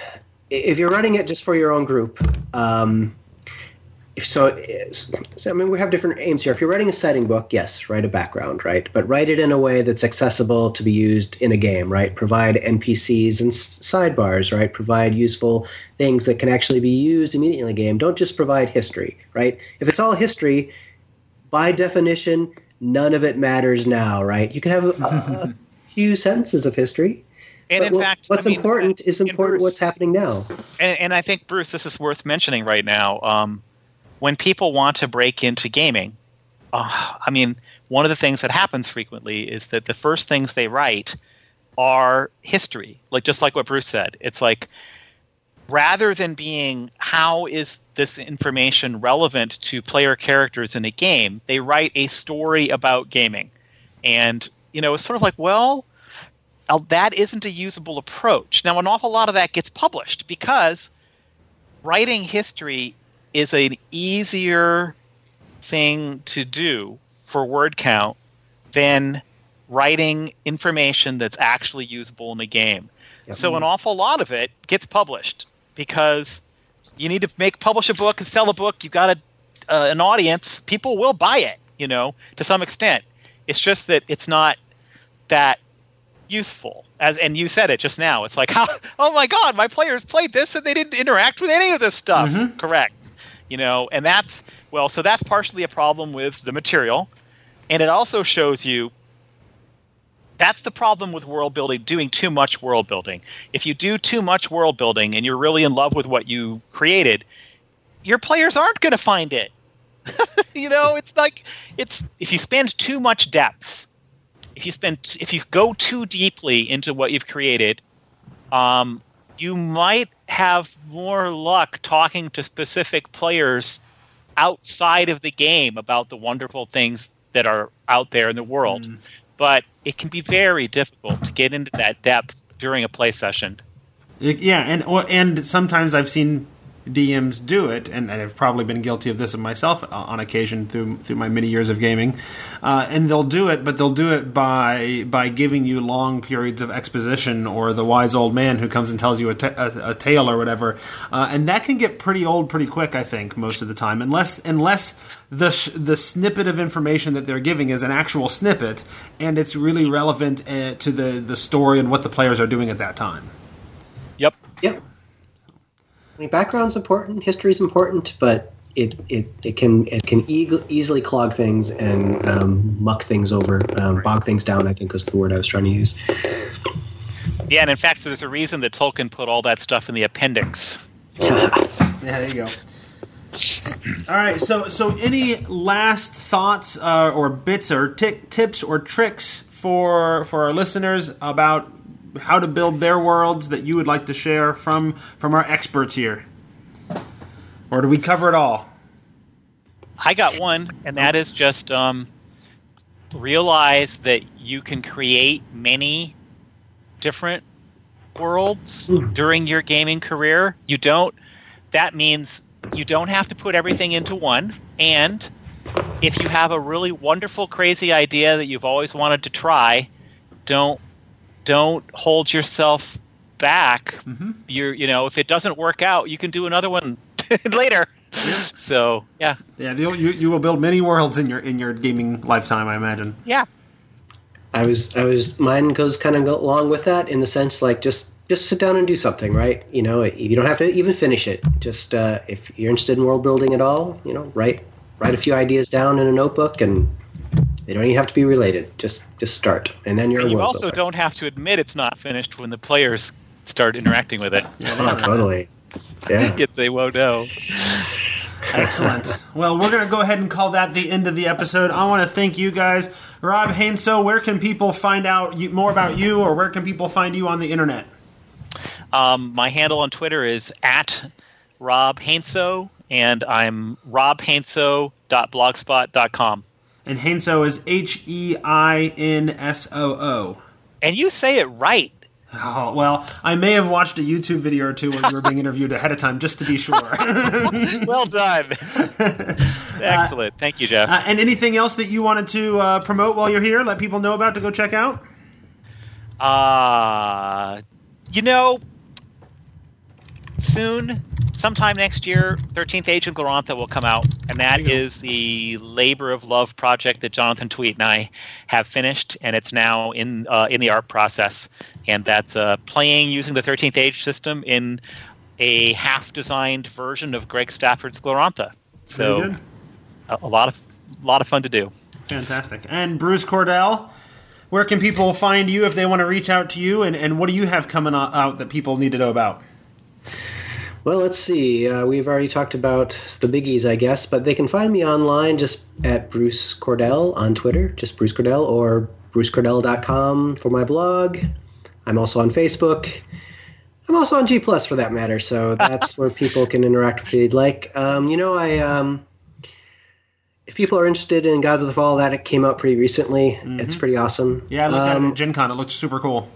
S3: if you're running it just for your own group, um, if so, so, I mean, we have different aims here. If you're writing a setting book, yes, write a background, right? But write it in a way that's accessible to be used in a game, right? Provide NPCs and sidebars, right? Provide useful things that can actually be used immediately in the game. Don't just provide history, right? If it's all history, by definition, none of it matters now, right? You can have a, a [laughs] few sentences of history.
S4: And
S3: but
S4: in
S3: what-
S4: fact,
S3: what's
S4: I mean,
S3: important is important
S4: Bruce-
S3: what's happening now.
S4: and, and I think Bruce, this is worth mentioning right now. Um, when people want to break into gaming, uh, I mean, one of the things that happens frequently is that the first things they write are history, like just like what Bruce said. It's like rather than being how is this information relevant to player characters in a game, they write a story about gaming, and you know, it's sort of like, well, that isn't a usable approach. Now, an awful lot of that gets published because writing history is an easier thing to do for word count than writing information that's actually usable in the game.
S3: Yep.
S4: So, an awful lot of it gets published because you need to make publish a book and sell a book. You've got a, uh, an audience. People will buy it, you know, to some extent. It's just that it's not that useful as and you said it just now it's like how [laughs] oh my god my players played this and they didn't interact with any of this stuff
S1: Mhm.
S4: correct you know and that's well so that's partially a problem with the material. And it also shows you that's the problem with world building doing too much world building. If you do too much world building and you're really in love with what you created your players aren't going to find it. [laughs] You know it's like it's if you spend too much depth if you spend if you go too deeply into what you've created um, you might have more luck talking to specific players outside of the game about the wonderful things that are out there in the world. Hmm. But it can be very difficult to get into that depth during a play session.
S1: It- yeah, and or, and sometimes I've seen DMs do it, and I've probably been guilty of this myself uh, on occasion through through my many years of gaming. Uh, and they'll do it, but they'll do it by by giving you long periods of exposition, or the wise old man who comes and tells you a, ta- a, a tale or whatever, uh, and that can get pretty old pretty quick. I think most of the time, unless unless the sh- the snippet of information that they're giving is an actual snippet, and it's really relevant uh, to the the story and what the players are doing at that time.
S4: yep
S3: Yep. I mean, background's important, history's important, but it, it, it can it can eag- easily clog things and um, muck things over, um, bog things down. I think was the word I was trying to use.
S4: yeah and in fact there's a reason that tolkien put all that stuff in the appendix [laughs]
S1: Yeah, there you go. All right, so so any last thoughts uh, or bits or ti tips or tricks for for our listeners about how to build their worlds that you would like to share from from our experts here, or do we cover it all?
S4: I got one, and that is just um, realize that you can create many different worlds during your gaming career. You don't. That means you don't have to put everything into one. And if you have a really wonderful, crazy idea that you've always wanted to try, don't don't hold yourself back. You're, you know, if it doesn't work out, you can do another one [laughs] later. So yeah,
S1: Yeah, you, you you will build many worlds in your in your gaming lifetime, I imagine.
S4: yeah.
S3: I was I was mine goes kind of along with that in the sense like just just sit down and do something, right? You know, you don't have to even finish it. Just uh, if you're interested in world building at all, you know, write write a few ideas down in a notebook, and they don't even have to be related. Just just start, and then you're
S4: And you
S3: world
S4: also
S3: builder.
S4: don't have to admit it's not finished when the players start interacting with it. [laughs]
S3: Oh, totally. Yeah. [laughs]
S4: Yet they won't know.
S1: Excellent. well, we're going to go ahead and call that the end of the episode. I want to thank you guys. Rob Heinsoo, where can people find out more about you or where can people find you on the internet?
S4: Um, my handle on Twitter is at Rob Heinsoo, and I'm robheinsoo.blogspot.com.
S1: And Heinsoo is H E I N S O O.
S4: And you say it right.
S1: Oh, well, I may have watched a YouTube video or two where you were being [laughs] interviewed ahead of time just to be sure. [laughs]
S4: Well done. [laughs] Excellent. Thank you, Jeff.
S1: Uh, and anything else that you wanted to uh, promote while you're here, let people know about to go check out?
S4: Uh, you know, soon, sometime next year, 13th Age of Glorantha will come out, and that
S1: There you go.
S4: is the labor of love project that Jonathan Tweet and I have finished, and it's now in uh, in the art process, and that's uh, playing using the 13th Age system in a half-designed version of Greg Stafford's Glorantha. So a, a lot of a lot of fun to do.
S1: Fantastic. And Bruce Cordell, where can people find you if they want to reach out to you? And, and what do you have coming out that people need to know about?
S3: Well, let's see. Uh, we've already talked about the biggies, I guess, but they can find me online just at Bruce Cordell on Twitter, just Bruce Cordell, or brucecordell.com for my blog. I'm also on Facebook. I'm also on G Plus for that matter, so that's where [laughs] people can interact with me if they'd like. Um, you know, I um, if people are interested in Gods of the Fall, that it came out pretty recently. It's pretty awesome.
S1: Yeah, I looked at
S3: Um,
S1: it at Gen Con. It looked super cool.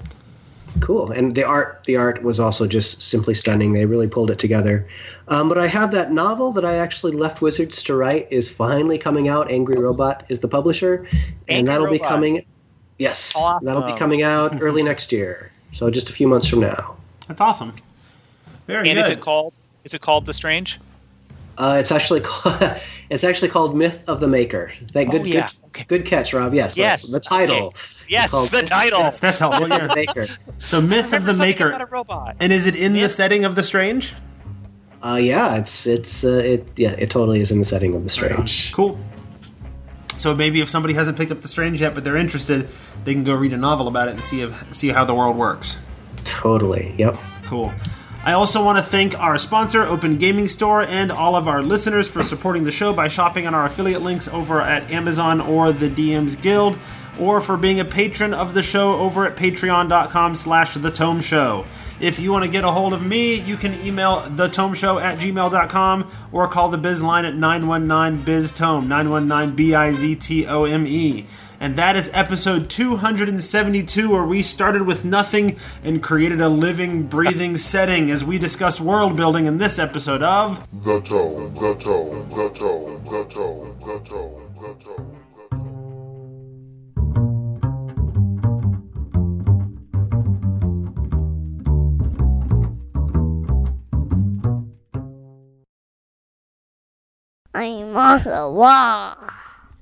S3: Cool and the art the art was also just simply stunning they really pulled it together um, but i have that novel that i actually left wizards to write is finally coming out angry robot is the publisher and
S4: Angry
S3: that'll be coming yes
S4: Awesome.
S3: that'll be coming out [laughs] early next year so just a few months from now
S1: That's awesome. Very good.
S4: And
S1: good.
S4: is it called is it called The Strange?
S3: Uh, it's actually [laughs] called, it's actually called Myth of the Maker. Thank
S4: Oh,
S3: good
S4: yeah.
S3: good,
S4: Okay.
S3: good catch, Rob. Yes, the-
S4: Yes,
S3: the, title.
S4: okay. Yes, the
S3: Myth-
S4: title.
S1: That's helpful.
S3: Myth of the Maker.
S1: So myth of the maker,
S4: about a robot.
S1: and is it in the setting of the strange?
S3: Uh, yeah, it's it's uh, it yeah it totally is in the setting of the strange.
S1: Cool. So maybe if somebody hasn't picked up the strange yet, but they're interested, they can go read a novel about it and see if, see how the world works.
S3: Totally. Yep.
S1: Cool. I also want to thank our sponsor, Open Gaming Store, and all of our listeners for supporting the show by shopping on our affiliate links over at Amazon or the DMs Guild, or for being a patron of the show over at patreon.com slash the tome show. If you want to get a hold of me, you can email thetomeshow at gmail.com or call the biz line at 919-BIZ-TOME, 919-B-I-Z-T-O-M-E. And that is episode 272, where we started with nothing and created a living, breathing [laughs] setting as we discuss world building in this episode of
S6: The Tome, the tone, the tone, the tone, the tone, the tone.
S7: I'm on the wall.